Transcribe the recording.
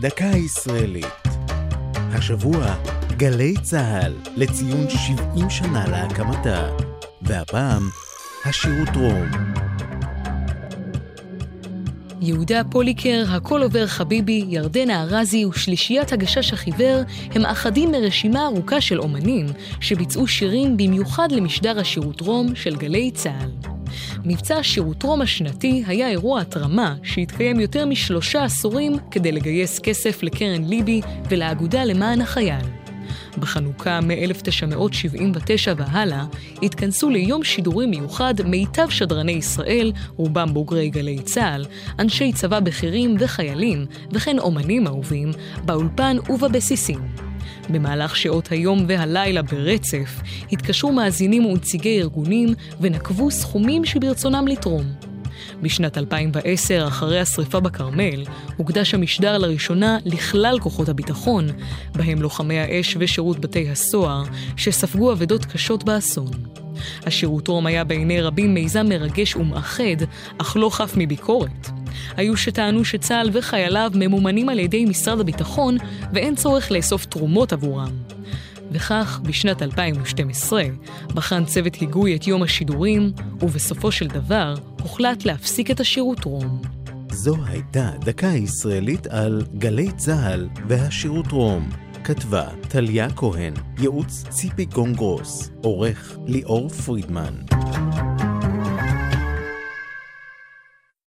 דקה ישראלית. השבוע, גלי צה"ל, לציון 70 שנה להקמתה. והפעם, השירות רום. יהודה פוליקר, הכל עובר חביבי, ירדנה ארזי ושלישיית הגשש החיוור הם אחדים מרשימה ארוכה של אומנים שביצעו שירים במיוחד למשדר השירות רום של גלי צה"ל. מבצע השירות רום השנתי היה אירוע התרמה שהתקיים יותר משלושה עשורים כדי לגייס כסף לקרן ליבי ולאגודה למען החייל. בחנוכה מ-1979 והלאה התכנסו ליום שידורים מיוחד מיטב שדרני ישראל, רובם בוגרי גלי צה"ל, אנשי צבא בכירים וחיילים, וכן אומנים אהובים, באולפן ובבסיסים. במהלך שעות היום והלילה ברצף, התקשרו מאזינים ונציגי ארגונים ונקבו סכומים שברצונם לתרום. בשנת 2010, אחרי השרפה בכרמל, הוקדש המשדר לראשונה לכלל כוחות הביטחון, בהם לוחמי האש ושירות בתי הסוהר, שספגו אבדות קשות באסון. השירות רום היה בעיני רבים מיזם מרגש ומאחד, אך לא חף מביקורת. היו שטענו שצה"ל וחייליו ממומנים על ידי משרד הביטחון ואין צורך לאסוף תרומות עבורם. וכך, בשנת 2012, בחן צוות היגוי את יום השידורים, ובסופו של דבר הוחלט להפסיק את השירות רום. זו הייתה דקה ישראלית על גלי צה"ל והשירות רום. כתבה טליה כהן, ייעוץ ציפי גונגרוס, עורך ליאור פרידמן.